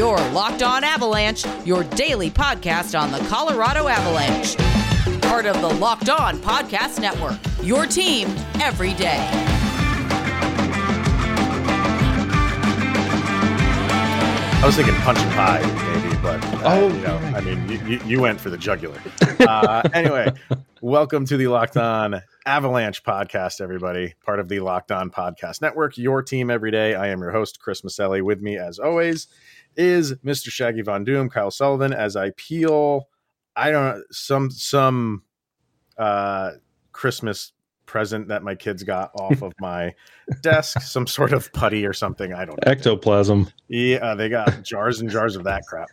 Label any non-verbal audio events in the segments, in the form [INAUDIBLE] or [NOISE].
Your Locked On Avalanche, your daily podcast on the Colorado Avalanche. Part of the Locked On Podcast Network. Your team every day. I was thinking punch and pie, maybe, but uh, Oh, you know. I mean, you, you, you went for the jugular. Uh, anyway, welcome to the Locked On Avalanche podcast, everybody. Part of the Locked On Podcast Network, your team every day. I am your host, Chris Maselli. With me, as always, is Mr. Shaggy Von Doom, Kyle Sullivan. As I peel, I don't know some some uh, Christmas present that my kids got [LAUGHS] off of my desk, some sort of putty or something. I don't know. Ectoplasm. Yeah, they got [LAUGHS] jars and jars of that crap.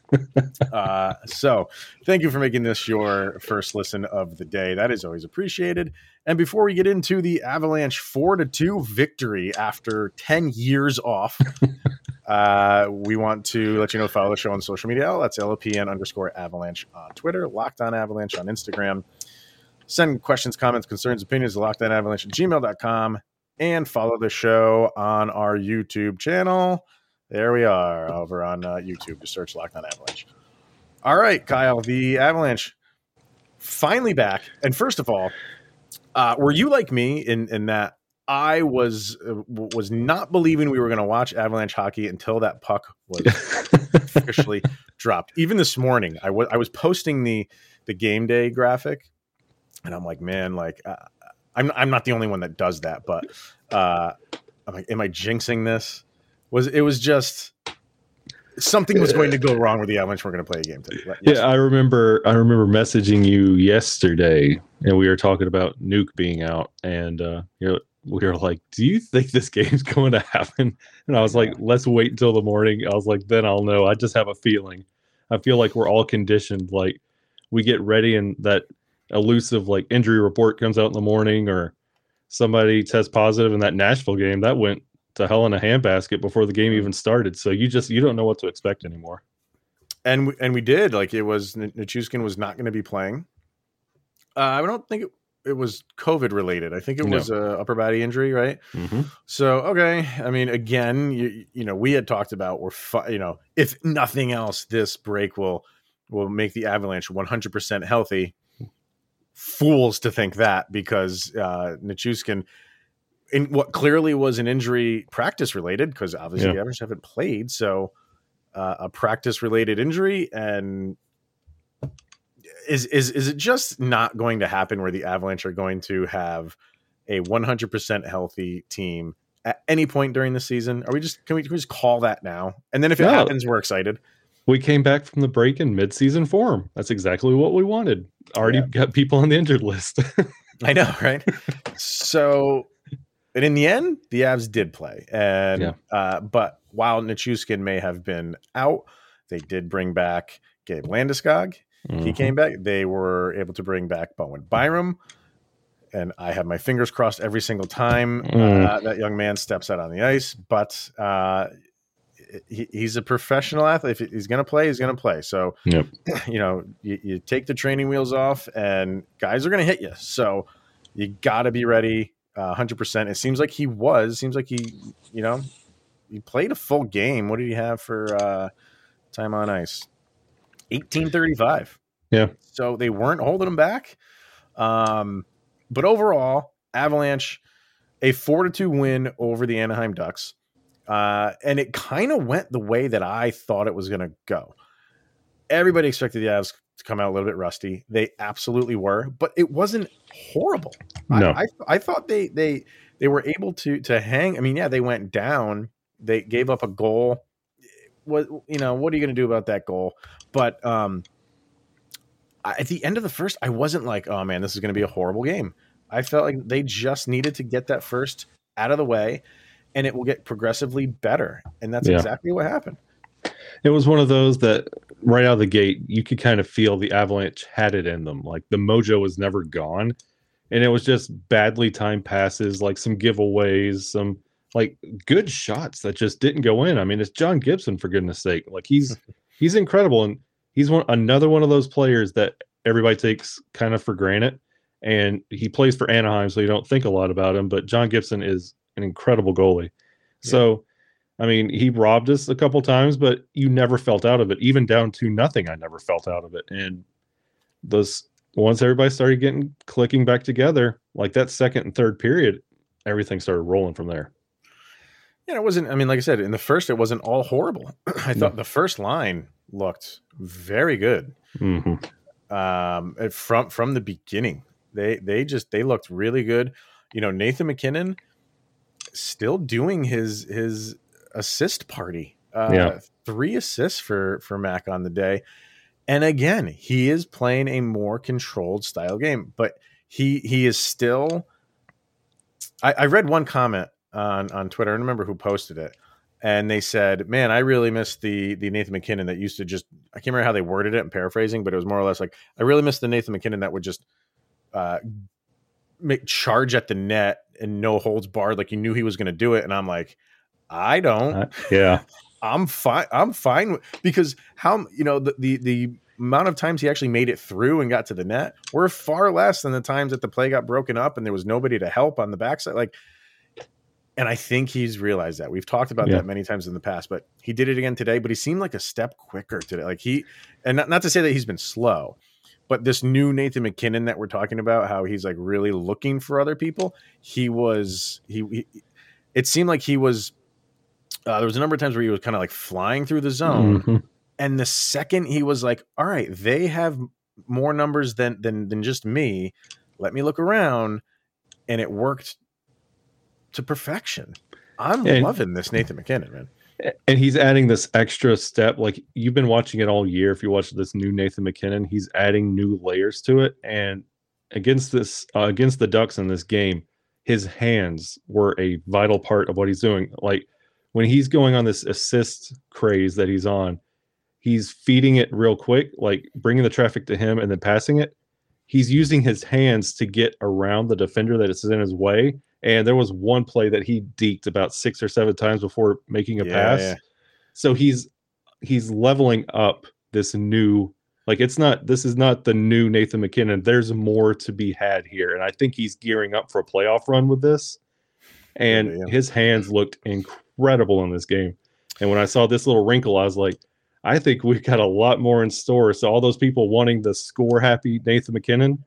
Uh, so, thank you for making this your first listen of the day. That is always appreciated. And before we get into the Avalanche four to two victory after ten years off, [LAUGHS] uh, we want to let you know follow the show on social media. That's LOPN underscore Avalanche on Twitter, Locked On Avalanche on Instagram. Send questions, comments, concerns, opinions to lockedonavalanche at gmail.com and follow the show on our YouTube channel. There we are over on uh, YouTube. Just search Locked On Avalanche. All right, Kyle, the Avalanche finally back. And first of all, uh, were you like me in in that I was uh, was not believing we were going to watch Avalanche hockey until that puck was [LAUGHS] officially dropped. Even this morning, I was I was posting the the game day graphic, and I'm like, man, like uh, I'm I'm not the only one that does that, but uh, I'm like, am I jinxing this? Was it was just something was going to go wrong with the Avalanche? We're going to play a game today. Yeah, I remember. I remember messaging you yesterday, and we were talking about Nuke being out, and uh, you know, we were like, "Do you think this game's [LAUGHS] going to happen?" And I was like, "Let's wait until the morning." I was like, "Then I'll know." I just have a feeling. I feel like we're all conditioned. Like we get ready, and that elusive like injury report comes out in the morning, or somebody tests positive in that Nashville game. That went to hell in a handbasket before the game even started. So you just you don't know what to expect anymore. and we, and we did like it was N- Nichushkin was not going to be playing. Uh, I don't think it, it was COVID related. I think it No. was a upper body injury, right? Mm-hmm. So okay, I mean, again, you you know, we had talked about we're fi- you know, if nothing else, this break will will make the Avalanche 100 percent healthy. Fools to think that because uh, Nichushkin, in what clearly was an injury practice related, because obviously Yeah. the Avalanche haven't played, so uh, a practice related injury and. Is, is is it just not going to happen where the Avalanche are going to have a 100% healthy team at any point during the season? Are we just can we, can we just call that now? And then if it No. happens, we're excited. we came back from the break in mid-season form. That's exactly what we wanted. Already Yeah. got people on the injured list. [LAUGHS] I know, right? so, and in the end, the Avs did play, and Yeah. uh, but while Nichushkin may have been out, they did bring back Gabe Landeskog. He Mhm. came back. They were able to bring back Bowen Byram. And I have my fingers crossed every single time uh, Mm. that young man steps out on the ice. But uh, he, he's a professional athlete. If he's going to play, he's going to play. So, Yep. [CLEARS THROAT] you know, you, you take the training wheels off, and guys are going to hit you. So you got to be ready, uh, hundred percent. It seems like he was. Seems like he, you know, he played a full game. What did he have for uh, time on ice? Eighteen thirty-five. Yeah. So they weren't holding them back. Um, but overall, Avalanche a four to two win over the Anaheim Ducks. Uh, and it kind of went the way that I thought it was going to go. Everybody expected the Avs to come out a little bit rusty. They absolutely were, but it wasn't horrible. I- No. I, I, thought they they they were able to to hang. I mean, yeah, they went down. They gave up a goal. What you know? What are you going to do about that goal? But um, at the end of the first, I wasn't like, oh man, this is going to be a horrible game. I felt like they just needed to get that first out of the way, and it will get progressively better. And that's Yeah. exactly what happened. It was one of those that right out of the gate, you could kind of feel the Avalanche had it in them. Like the mojo was never gone. And it was just badly timed passes, like some giveaways, some like good shots that just didn't go in. I mean, it's John Gibson for goodness sake. Like he's [LAUGHS] he's incredible and he's one another one of those players that everybody takes kind of for granted. And he plays for Anaheim, so you don't think a lot about him. But John Gibson is an incredible goalie. So I mean, he robbed us a couple times, but you never felt out of it. Even down to nothing, I never felt out of it. And those once everybody started getting clicking back together, like that second and third period, everything started rolling from there. Yeah, it wasn't. I mean, like I said, in the first, it wasn't all horrible. [CLEARS THROAT] I thought the first line looked very good Mm-hmm. um, from from the beginning. They they just they looked really good. You know, Nathan MacKinnon still doing his his assist party. Uh, Yeah. three assists for for Mac on the day, and again, he is playing a more controlled style game, but he he is still. I, I read one comment on on Twitter. I don't remember who posted it, and they said, "Man, I really miss the the Nathan MacKinnon that used to just I can't remember how they worded it. I'm paraphrasing, but it was more or less like I really miss the Nathan MacKinnon that would just uh, make charge at the net and no holds barred, like you knew he was going to do it." And I'm like, I don't. Uh, yeah. [LAUGHS] I'm fine. I'm fine with, because how you know the, the the amount of times he actually made it through and got to the net were far less than the times that the play got broken up and there was nobody to help on the backside. Like, and I think he's realized that. We've talked about Yeah. that many times in the past, but he did it again today. But he seemed like a step quicker today. Like he, and not, not to say that he's been slow, but this new Nathan MacKinnon that we're talking about, how he's like really looking for other people. He was he. he it seemed like he was. Uh, there was a number of times where he was kind of like flying through the zone, Mhm. and the second he was like, "All right, they have more numbers than than than just me. Let me look around," and it worked to perfection. I'm And- loving this Nathan MacKinnon, man. And he's adding this extra step. Like you've been watching it all year. If you watch this new Nathan MacKinnon, he's adding new layers to it. And against this, uh, against the Ducks in this game, his hands were a vital part of what he's doing. Like when he's going on this assist craze that he's on, he's feeding it real quick, like bringing the traffic to him and then passing it. He's using his hands to get around the defender that is in his way. And there was one play that he deked about six or seven times before making a Yeah, pass. yeah. So he's he's leveling up this new like it's not this is not the new Nathan MacKinnon. There's more to be had here. And I think he's gearing up for a playoff run with this. And Yeah, his hands looked incredible in this game. And when I saw this little wrinkle, I was like, I think we've got a lot more in store. So all those people wanting the score happy Nathan MacKinnon,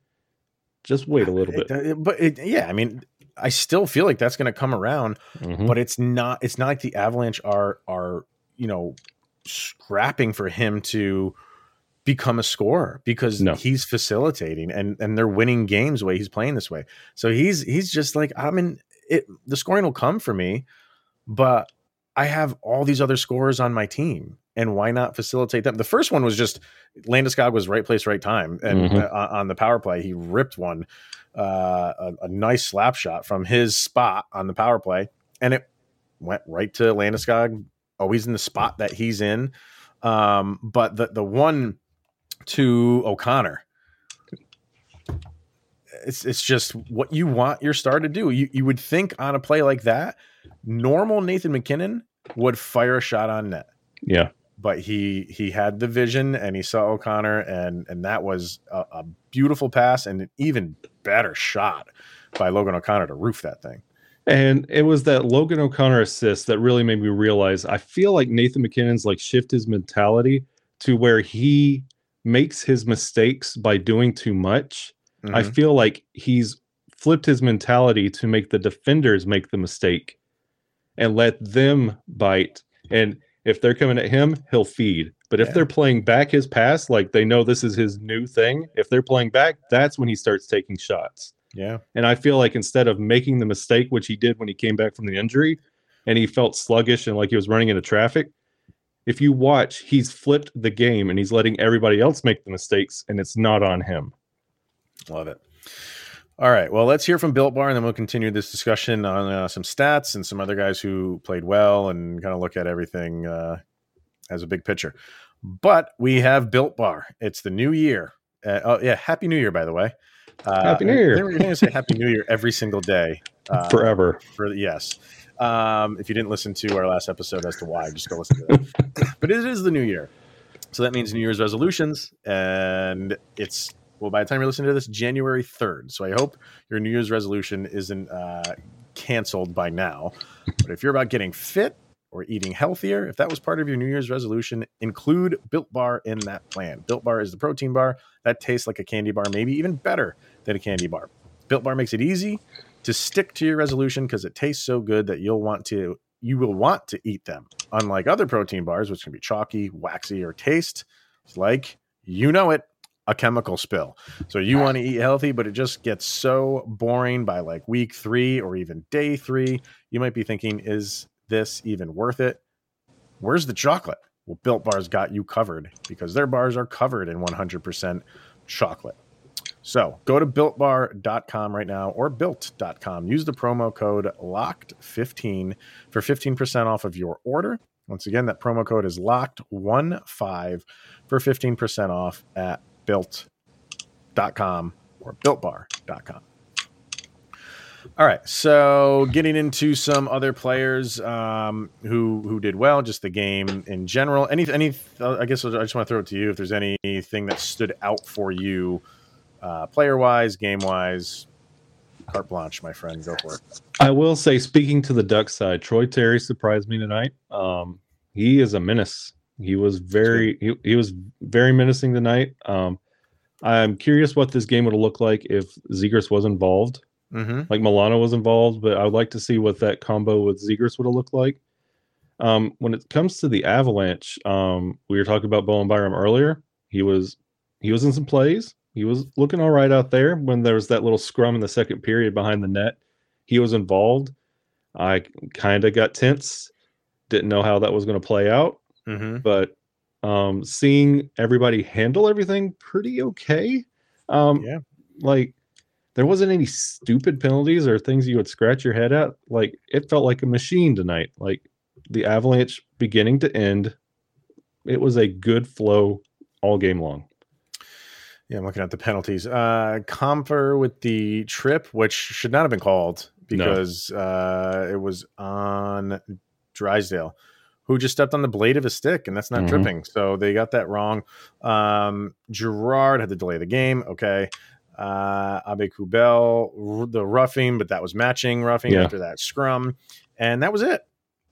just wait a little It- bit. it- but it, yeah, I mean, I still feel like that's going to come around, Mhm. but it's not. It's not like the Avalanche are are you know scrapping for him to become a scorer because No. he's facilitating and and they're winning games the way he's playing this way. So he's he's just like I'm in it. The scoring will come for me, but I have all these other scorers on my team. And why not facilitate them? The first one was just Landeskog was right place, right time, and Mhm. uh, on the power play, he ripped one, uh, a, a nice slap shot from his spot on the power play, and it went right to Landeskog, always in the spot that he's in. Um, but the the one to O'Connor, it's it's just what you want your star to do. You you would think on a play like that, normal Nathan MacKinnon would fire a shot on net Yeah. But he he had the vision and he saw O'Connor and and that was a, a beautiful pass and an even better shot by Logan O'Connor to roof that thing. And it was that Logan O'Connor assist that really made me realize I feel like Nathan MacKinnon's like shift his mentality to where he makes his mistakes by doing too much. I Mhm. feel like he's flipped his mentality to make the defenders make the mistake and let them bite. And if they're coming at him, he'll feed. But if Yeah. they're playing back his pass, like they know this is his new thing, if they're playing back, that's when he starts taking shots. yeah, And I feel like instead of making the mistake, which he did when he came back from the injury, and he felt sluggish and like he was running into traffic, if you watch, he's flipped the game and he's letting everybody else make the mistakes, and it's not on him. love it. All right, well, let's hear from Built Bar, and then we'll continue this discussion on uh, some stats and some other guys who played well, and kind of look at everything uh, as a big picture. But we have Built Bar. It's the new year. Uh, oh yeah, Happy New Year, by the way. Uh, Happy New Year. We're going to say Happy New Year every single day. [LAUGHS] Uh, Forever. for yes. Um, if you didn't listen to our last episode as to why, just go listen to that. [LAUGHS] but it is the new year, so that means New Year's resolutions, and it's well by the time you're listening to this, January third. So I hope your New Year's resolution isn't uh, canceled by now. But if you're about getting fit, or eating healthier, if that was part of your New Year's resolution, include Built Bar in that plan. Built Bar is the protein bar that tastes like a candy bar, maybe even better than a candy bar. Built Bar makes it easy to stick to your resolution because it tastes so good that you'll want to you will want to eat them. Unlike other protein bars, which can be chalky, waxy, or taste like you know it, a chemical spill. So you want to eat healthy, but it just gets so boring by like week three or even day three. You might be thinking, is this even worth it? Where's the chocolate? Well, Built Bars got you covered because their bars are covered in 100% chocolate. So go to builtbar.com right now or built.com. Use the promo code LOCKED15 for 15% off of your order. Once again, that promo code is locked15 for 15% off at built.com or builtbar.com. All right, so getting into some other players um, who who did well, just the game in general. Any any, I guess I just want to throw it to you. If there's anything that stood out for you, uh, player wise, game wise, carte blanche, my friend, go for it. I will say, speaking to the Duck side, Troy Terry surprised me tonight. Um, he is a menace. He was very he, he was very menacing tonight. Um, I'm curious what this game would look like if Zegras was involved. Mm-hmm. Like Milano was involved, but I would like to see what that combo with Zegras would have looked like. Um, when it comes to the Avalanche, um, we were talking about Bowen Byram earlier. He was he was in some plays. He was looking all right out there when there was that little scrum in the second period behind the net. He was involved. I kind of got tense. Didn't know how that was going to play out, Mm-hmm. but um, seeing everybody handle everything pretty okay. Um, Yeah. like there wasn't any stupid penalties or things you would scratch your head at. Like it felt like a machine tonight. Like the Avalanche beginning to end, it was a good flow all game long. Yeah, I'm looking at the penalties. Uh Compher with the trip, which should not have been called No. because uh it was on Drysdale, who just stepped on the blade of a stick, and that's not Mhm. tripping. So they got that wrong. Um Girard had to delay the game. Okay. Uh Aube-Kubel, the roughing, but that was matching roughing Yeah. after that scrum. And that was it.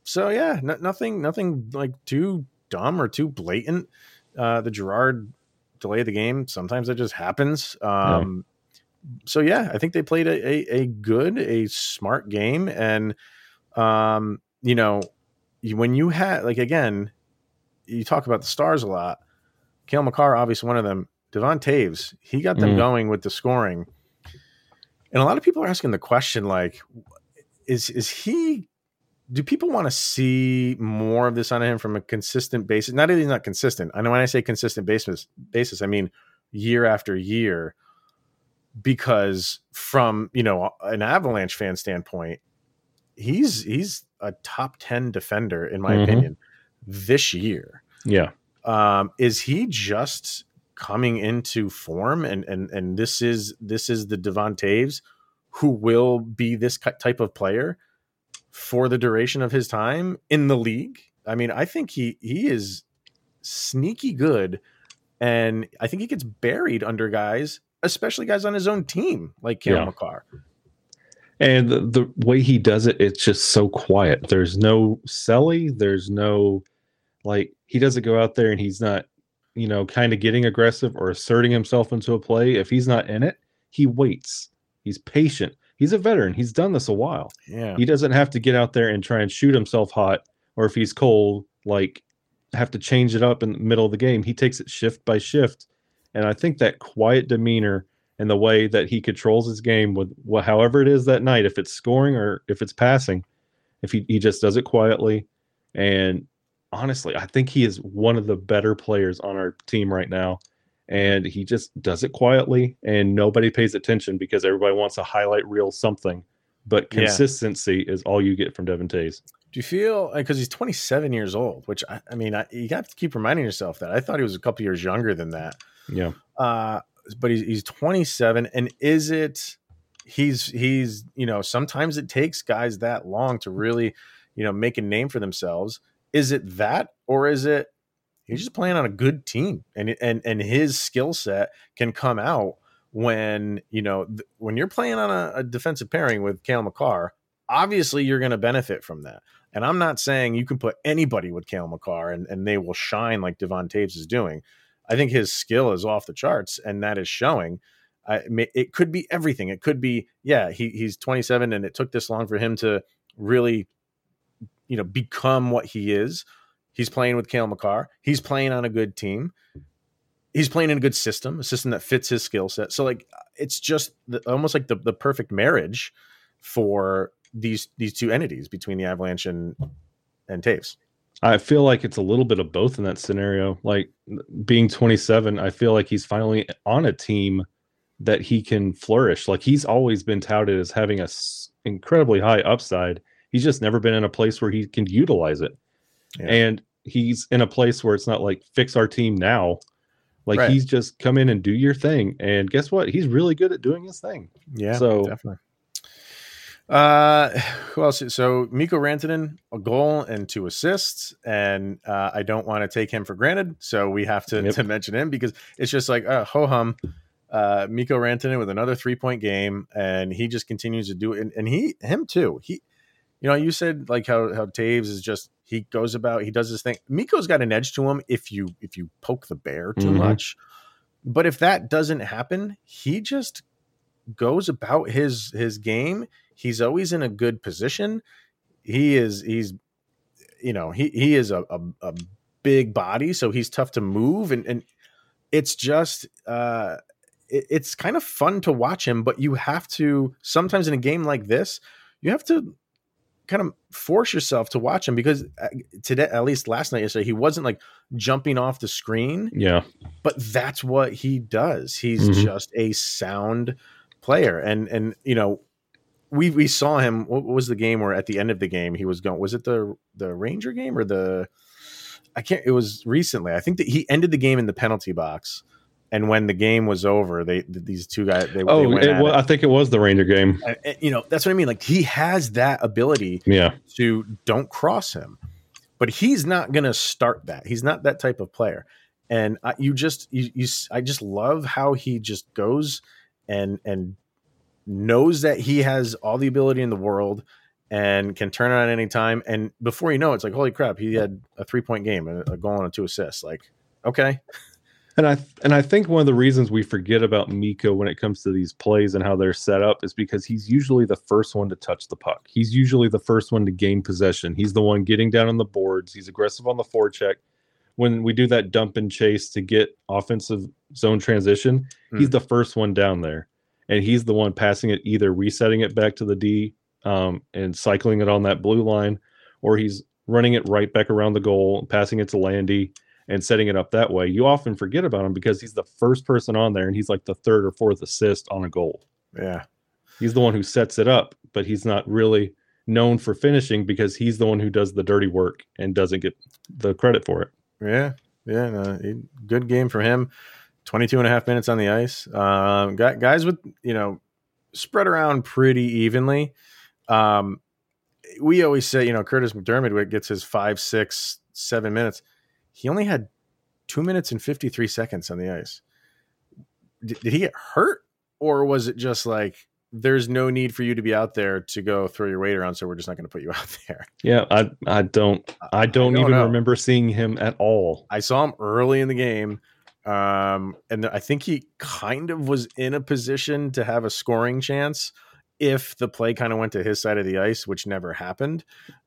So yeah, no, nothing, nothing like too dumb or too blatant. Uh the Girard delay the game. Sometimes that just happens. Um, So yeah, I think they played a, a, a good, a smart game, and um, you know, when you had like again, you talk about the stars a lot. Cale Makar, obviously one of them. Devon Toews, he got them Mm. going with the scoring, and a lot of people are asking the question like, is is he? Do people want to see more of this on him from a consistent basis? Not that he's not consistent. I know when I say consistent basis, basis, I mean year after year because from you know an avalanche fan standpoint he's he's a top 10 defender in my Mhm. opinion this year Yeah. um is he just coming into form and and and this is this is the Devon Toews who will be this type of player for the duration of his time in the league i mean i think he he is sneaky good and i think he gets buried under guys especially guys on his own team like Cam Yeah. Makar. And the, the way he does it, it's just so quiet. There's no selly. There's no like he doesn't go out there and he's not, you know, kind of getting aggressive or asserting himself into a play. If he's not in it, he waits. He's patient. He's a veteran. He's done this a while. Yeah. He doesn't have to get out there and try and shoot himself hot, or if he's cold, like have to change it up in the middle of the game. He takes it shift by shift. And I think that quiet demeanor and the way that he controls his game with wh- however it is that night, if it's scoring or if it's passing, if he, he just does it quietly. And honestly, I think he is one of the better players on our team right now. And he just does it quietly and nobody pays attention because everybody wants a highlight reel something. But Yeah. consistency is all you get from Devon Toews. Do you feel because he's 27 years old, which I, I mean, I, you got to keep reminding yourself that I thought he was a couple years younger than that. Yeah. Uh, but he's, he's 27. And is it, he's, he's, you know, sometimes it takes guys that long to really, you know, make a name for themselves. Is it that, or is it he's just playing on a good team and, and, and his skill set can come out when, you know, th- when you're playing on a, a defensive pairing with Cale Makar, obviously you're going to benefit from that. And I'm not saying you can put anybody with Cale Makar and, and they will shine like Devon Toews is doing. I think his skill is off the charts, and that is showing. I, it could be everything. It could be, yeah, he, he's 27, and it took this long for him to really, you know, become what he is. He's playing with Cale Makar. He's playing on a good team. He's playing in a good system, a system that fits his skill set. So, like, it's just the, almost like the, the perfect marriage for these these two entities between the Avalanche and and Toews. I feel like it's a little bit of both in that scenario. Like being 27, I feel like he's finally on a team that he can flourish. Like he's always been touted as having a s- incredibly high upside. He's just never been in a place where he can utilize it. Yeah. And he's in a place where it's not like fix our team now. Like right. he's just come in and do your thing. And guess what? He's really good at doing his thing. Yeah. So definitely. Uh, [SIGHS] who else? So Mikko Rantanen, a goal and two assists, and uh, I don't want to take him for granted, so we have to, yep. to mention him because it's just like uh, ho hum. Uh, Mikko Rantanen with another three point game, and he just continues to do it, and, and he him too. He, you know, you said like how how Toews is just he goes about he does his thing. Mikko's got an edge to him if you if you poke the bear too mm-hmm. much, but if that doesn't happen, he just goes about his his game He's always in a good position. He is he's you know he he is a, a, a big body, so he's tough to move, and and it's just uh, it, it's kind of fun to watch him. But you have to sometimes in a game like this, you have to kind of force yourself to watch him because uh, today, at least last night, yesterday, he wasn't like jumping off the screen. Yeah. But that's what he does. He's mm-hmm. just a sound player. And, and, you know, we we saw him. What was the game where at the end of the game he was going? Was it the the Ranger game or the? I can't. It was recently. I think that he ended the game in the penalty box, and when the game was over, they these two guys. They, oh, they it, I think it was the Ranger game. I, you know, that's what I mean. Like he has that ability. Yeah. To don't cross him, but he's not going to start that. He's not that type of player. And I, you just you, you I just love how he just goes and and knows that he has all the ability in the world and can turn it on any time. And before you know it, it's like, holy crap, he had a three point game, a goal and two assists. Like, okay. And I and I think one of the reasons we forget about Mikko when it comes to these plays and how they're set up is because he's usually the first one to touch the puck. He's usually the first one to gain possession. He's the one getting down on the boards. He's aggressive on the forecheck. When we do that dump and chase to get offensive zone transition, mm. he's hmm. the first one down there and he's the one passing it, either resetting it back to the D um, and cycling it on that blue line, or he's running it right back around the goal, passing it to Landy and setting it up that way. You often forget about him because he's the first person on there and he's like the third or fourth assist on a goal. Yeah. He's the one who sets it up, but he's not really known for finishing because he's the one who does the dirty work and doesn't get the credit for it. Yeah. Yeah. No, good game for him. 22 and a half minutes on the ice. Um, guys with, you know, spread around pretty evenly. Um, we always say, you know, Curtis MacDermid gets his five, six, seven minutes. He only had two minutes and 53 seconds on the ice. did he get hurt? Or was it just like, there's no need for you to be out there to go throw your weight around, so we're just not going to put you [LAUGHS] out there. Yeah, I I don't I don't, I don't even know. remember seeing him at all. I saw him early in the game. Um, and I think he kind of was in a position to have a scoring chance if the play kind of went to his side of the ice, which never happened.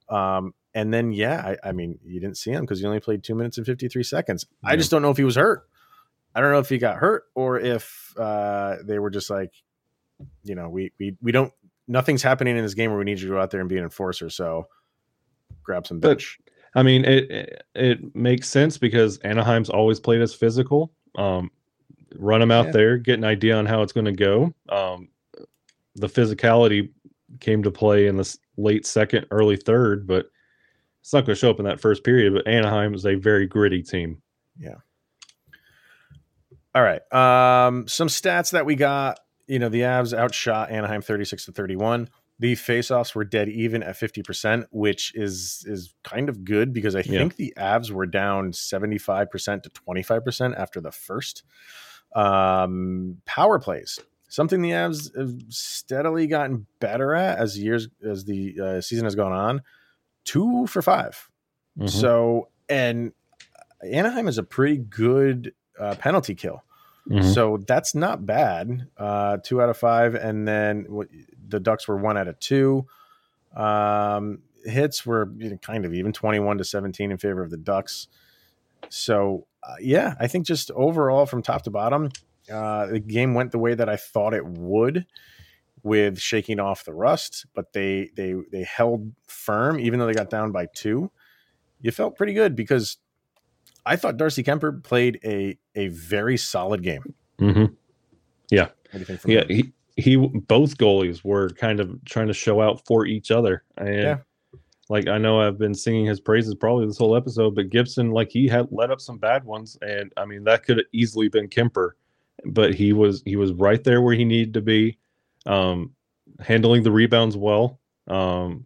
Um, and then, yeah, I, I mean, you didn't see him because he only played two minutes and 53 seconds. Yeah. I just don't know if he was hurt. I don't know if he got hurt or if uh, they were just like, you know, we, we, we don't, nothing's happening in this game where we need you to go out there and be an enforcer. So grab some bench. But I mean, it, it, makes sense because Anaheim's always played as physical. Um, run them out yeah. there, get an idea on how it's going to go. Um, the physicality came to play in the late second, early third, but it's not going to show up in that first period. But Anaheim is a very gritty team. Yeah. All right. Um, some stats that we got. You know, the Avs outshot Anaheim 36 to 31. The faceoffs were dead even at 50%, which is is kind of good because I think yeah. the Avs were down 75% to 25% after the first. Um, power plays something the Avs have steadily gotten better at as years as the uh, season has gone on. Two for 5 Mhm. So and Anaheim is a pretty good uh, penalty kill. Mhm. So that's not bad. Uh, two out of five, and then w- the Ducks were one out of two. Um, hits were you know, kind of even, twenty-one to seventeen in favor of the Ducks. So uh, yeah, I think just overall from top to bottom, uh, the game went the way that I thought it would, with shaking off the rust. But they they they held firm, even though they got down by two. You felt pretty good because I thought Darcy Kuemper played a a very solid game. Mhm. What do you think? From Yeah, he, he both goalies were kind of trying to show out for each other. And Yeah. like I know I've been singing his praises probably this whole episode, but Gibson, like he had let up some bad ones, and I mean that could have easily been Kuemper, but he was he was right there where he needed to be, um, handling the rebounds well, um,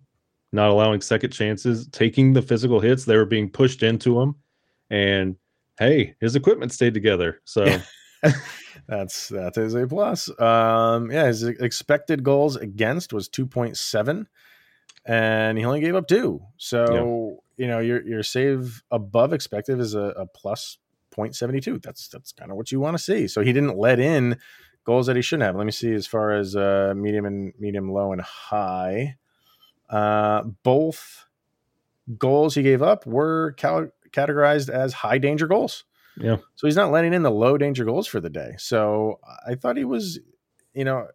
not allowing second chances, taking the physical hits. They were being pushed into him, and hey, his equipment stayed together. So [LAUGHS] That's that is a plus. Um, yeah, his expected goals against was two point seven, and he only gave up two. So you know your your save above expected is a, a plus 0.72. That's that's kind of what you want to see. So he didn't let in goals that he shouldn't have. Let me see as far as uh, medium and medium, low and high. Uh, both goals he gave up were cal- categorized as high danger goals. Yeah. So he's not letting in the low danger goals for the day. So I thought he was, you know,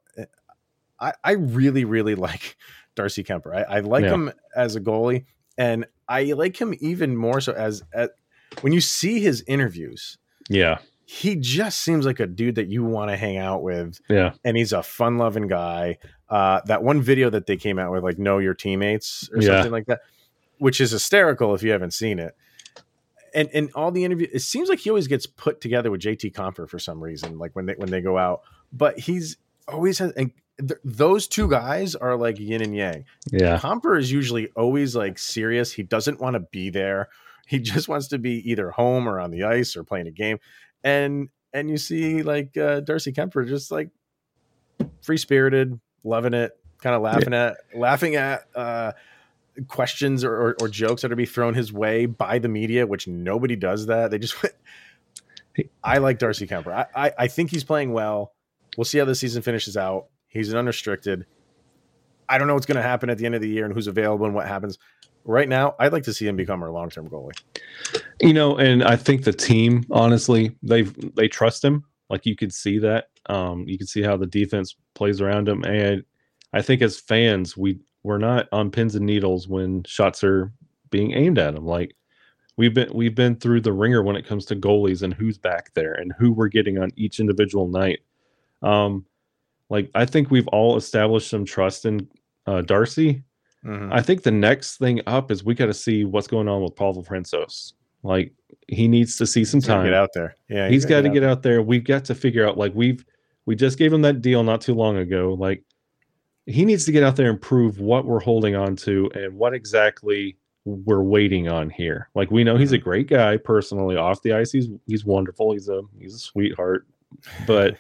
I, I really, really [LAUGHS] like Darcy Kuemper. I, I like Yeah. him as a goalie, and I like him even more so as, as when you see his interviews. yeah, He just seems like a dude that you want to hang out with, yeah, and he's a fun-loving guy. Uh, that one video that they came out with, like "Know Your Teammates" or Yeah. something like that, which is hysterical if you haven't seen it. And and all the interview, it seems like he always gets put together with JT Compher for some reason, like when they when they go out. But he's always has, and th- those two guys are like yin and yang. yeah, Compher is usually always like serious. He doesn't want to be there. He [LAUGHS] just wants to be either home or on the ice or playing a game. And and you see like uh, Darcy Kuemper just like free spirited, loving it, kind of laughing at laughing at uh, questions or, or, or jokes that are be thrown his way by the media, which nobody does that. They just [LAUGHS] I like Darcy Kuemper. I, I, I think he's playing well. We'll see how the season finishes out. He's an unrestricted. I don't know what's going to happen at the end of the year and who's available and what happens. Right now, I'd like to see him become our long term goalie. you know, and I think the team, honestly, they've they trust him. Like you could see that. Um, you can see how the defense plays around him, and I think as fans, we we're not on pins and needles when shots are being aimed at them. Like we've been we've been through the ringer when it comes to goalies and who's back there and who we're getting on each individual night. Um, like I think we've all established some trust in uh, Darcy. Mhm. I think the next thing up is we got to see what's going on with Pavel Francouz. Like he needs to see some He's time. get out there. Yeah, he's got to get out there. We've got to figure out like we've we just gave him that deal not too long ago. Like he needs to get out there and prove what we're holding on to and what exactly we're waiting on here. Like we know he's a Mm-hmm. great guy personally off the ice. He's he's wonderful. He's a he's a sweetheart. But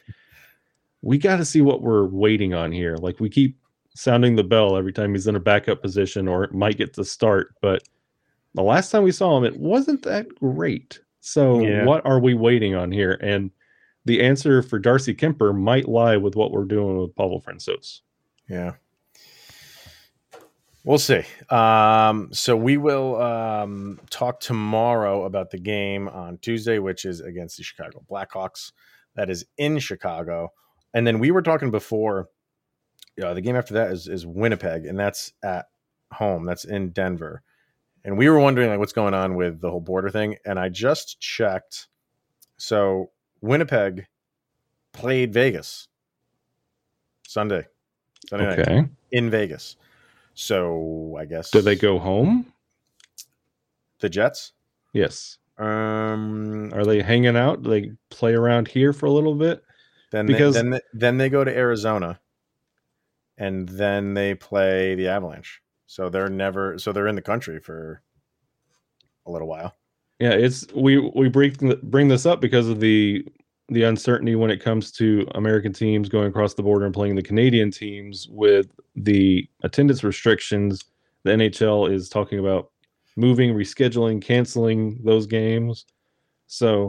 [LAUGHS] we got to see what we're waiting on here. Like we keep sounding the bell every time he's in a backup position or might get the start, but the last time we saw him, it wasn't that great. So Yeah. what are we waiting on here? And the answer for Darcy Kuemper might lie with what we're doing with Pavel Francouz. Yeah. We'll see. Um, so we will um, talk tomorrow about the game on Tuesday, which is against the Chicago Blackhawks. That is in Chicago. And then we were talking before. Yeah, the game after that is is Winnipeg, and that's at home. That's in Denver. And we were wondering like what's going on with the whole border thing. And I just checked. So Winnipeg played Vegas Sunday. Sunday night Okay. in Vegas. So I guess Do they go home? the Jets? Yes. Um, Are they hanging out? Do they play around here for a little bit? then because- they, then they, then they go to Arizona, and then they play the Avalanche. So they're never so they're in the country for a little while. Yeah, it's we we bring bring this up because of the the uncertainty when it comes to American teams going across the border and playing the Canadian teams with the attendance restrictions. The NHL is talking about moving, rescheduling, canceling those games. So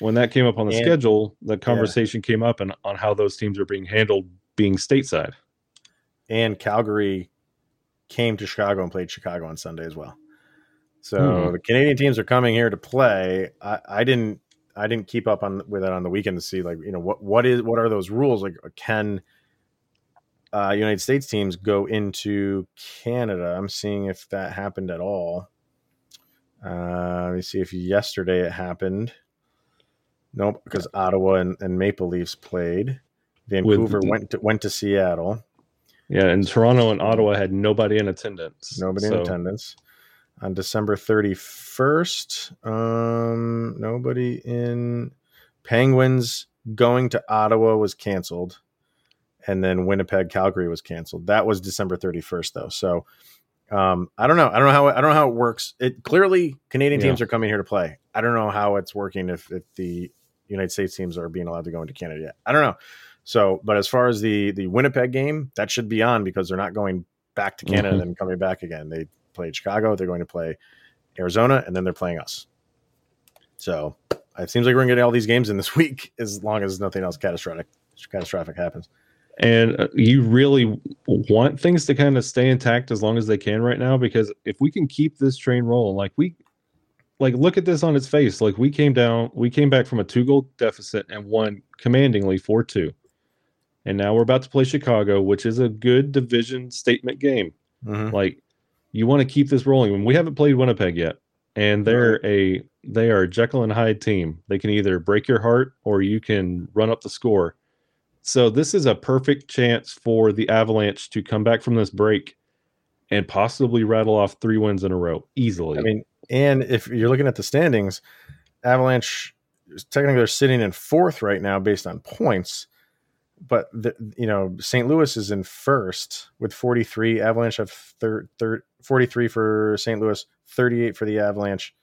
when that came up on the And- schedule, the conversation came up and on how those teams are being handled being stateside. and Calgary came to Chicago and played Chicago on Sunday as well. So Hmm. the Canadian teams are coming here to play. I, I didn't I didn't keep up on with it on the weekend to see like you know what what is what are those rules like can uh, United States teams go into Canada? I'm seeing if that happened at all. Uh, let me see if yesterday it happened. Nope, because Ottawa and, and Maple Leafs played. Vancouver went to, went to Seattle. Yeah, and Toronto and Ottawa had nobody in attendance. Nobody in attendance. On December 31st, um, nobody in Penguins going to Ottawa was canceled. And then Winnipeg, Calgary was canceled. That was December 31st, though. So um, I don't know. I don't know how I don't know how it works. It clearly Canadian teams Yeah. are coming here to play. I don't know how it's working if, if the United States teams are being allowed to go into Canada yet. I don't know. So, but as far as the the Winnipeg game, that should be on because they're not going back to Canada Mhm. and coming back again. They played Chicago. They're going to play Arizona, and then they're playing us. So it seems like we're gonna get all these games in this [LAUGHS] week, as long as nothing else catastrophic catastrophic happens. and uh, you really want things to kind of stay intact as long as they can right now because if we can keep this train rolling like we like look at this on its face like we came down we came back from a two goal deficit and won commandingly 4-2 and now we're about to play chicago which is a good division statement game Mhm. like you want to keep this rolling and we haven't played winnipeg yet and they're a they are a jekyll and hyde team they can either break your heart or you can run up the score so this is a perfect chance for the avalanche to come back from this break and possibly rattle off three wins in a row easily I mean, and if you're looking at the standings, Avalanche technically they're sitting in fourth right now based on points, but the, you know St. Louis is in first with 43. Avalanche have third, third 43 for St. Louis, 38 for the Avalanche.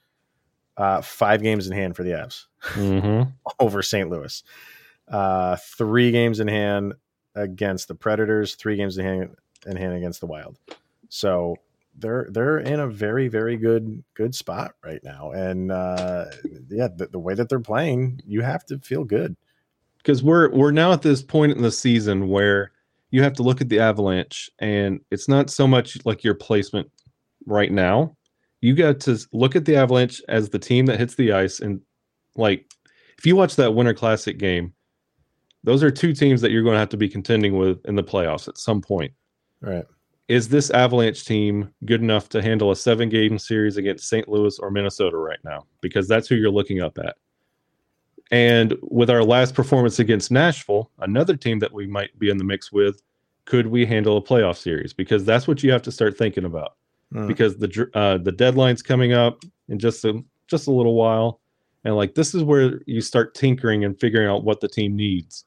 Uh, five games in hand for the Avs Mhm. [LAUGHS] over St. Louis. Uh, three games in hand against the Predators, three games in hand in hand against the Wild. So they're they're in a very very good good spot right now, and uh, yeah, the, the way that they're playing, you have to feel good. because we're we're now at this point in the season where you have to look at the avalanche and it's not so much like your placement right now. You got to look at the avalanche as the team that hits the ice and like if you watch that winter classic game those are two teams that you're going to have to be contending with in the playoffs at some point. Right. is this avalanche team good enough to handle a seven game series against st louis or minnesota right now? Because that's who you're looking up at and with our last performance against Nashville, another team that we might be in the mix with, could we handle a playoff series? Because that's what you have to start thinking about. Mm. Because the uh, the deadline's coming up in just a just a little while, and like this is where you start tinkering and figuring out what the team needs.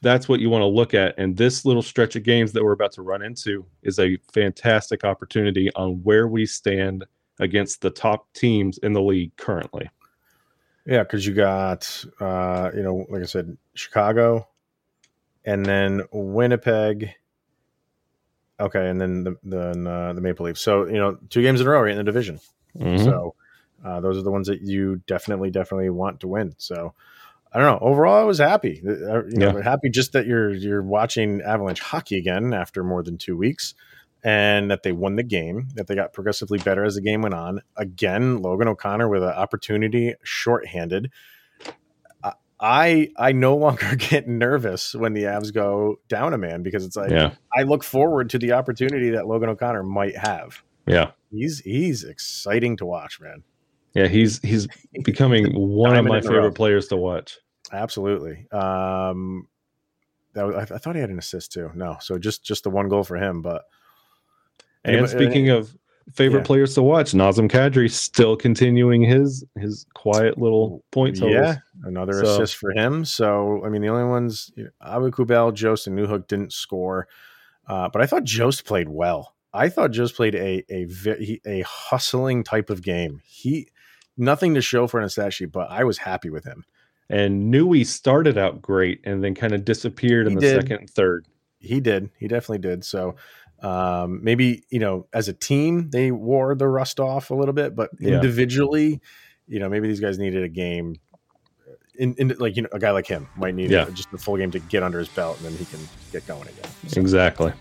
That's what you want to look at, and this little stretch of games that we're about to run into is a fantastic opportunity on where we stand against the top teams in the league currently. Yeah, because you got uh, you know, like I said, Chicago, and then Winnipeg. Okay, and then the then uh, the Maple Leafs. So you know, two games in a row right in the division. Mhm. So uh, those are the ones that you definitely, definitely want to win. So I don't know. Overall, I was happy. Uh, You know, happy just that you're you're watching Avalanche hockey again after more than two weeks, and that they won the game. That they got progressively better as the game went on. Again, Logan O'Connor with an opportunity, shorthanded. I- I no [LAUGHS] longer get nervous when the Avs go down a man because it's like yeah, I look forward to the opportunity that Logan O'Connor might have. yeah. He's he's exciting to watch, man. Yeah, he's he's becoming [LAUGHS] one of my favorite players to watch. Absolutely. Um, that was, I, I thought he had an assist too. No, so just just the one goal for him. But And speaking of favorite yeah. players to watch, Nazem Kadri still continuing his his quiet little point totals. yeah, another So- assist for him. So I mean, the only ones you know, Aube-Kubel, Jost, and Newhook didn't score, uh, but I thought Jost played well. I thought Jost played a a a hustling type of game. He nothing to show for an stat sheet, but I was happy with him. and we started out great and then kind of disappeared in the did. second and third. He did. He definitely did. So um, maybe you know, as a team, they wore the rust off a little bit, but Yeah. individually, you know, maybe these guys needed a game. In, in like you know, a guy like him might need Yeah. just a full game to get under his belt, and then he can get going again. So- Exactly.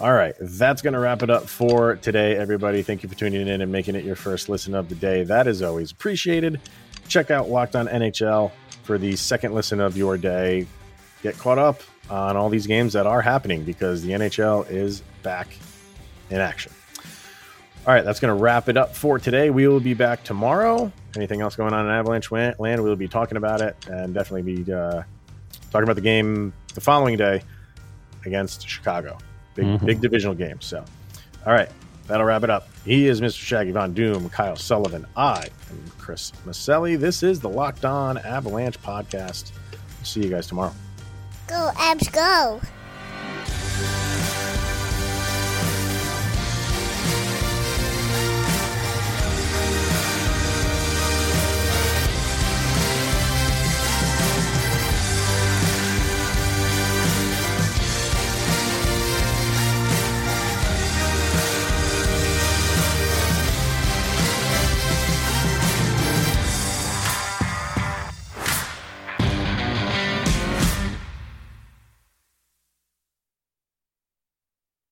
All right, that's going to wrap it up for today, everybody. Thank you for tuning in and making it your first listen of the day. That is always appreciated. Check out Locked On NHL for the second listen of your day. Get caught up on all these games that are happening because the NHL is back in action. All right, that's going to wrap it up for today. We will be back tomorrow. Anything else going on in Avalanche land, we'll be talking about it and definitely be uh, talking about the game the following day against Chicago. Big, Mhm. big divisional game. So, all right, that'll wrap it up. He is Mr. Shaggy Von Doom, Kyle Sullivan. I am Chris Maselli. This is the Locked On Avalanche podcast. See you guys tomorrow. Go, Avs, go.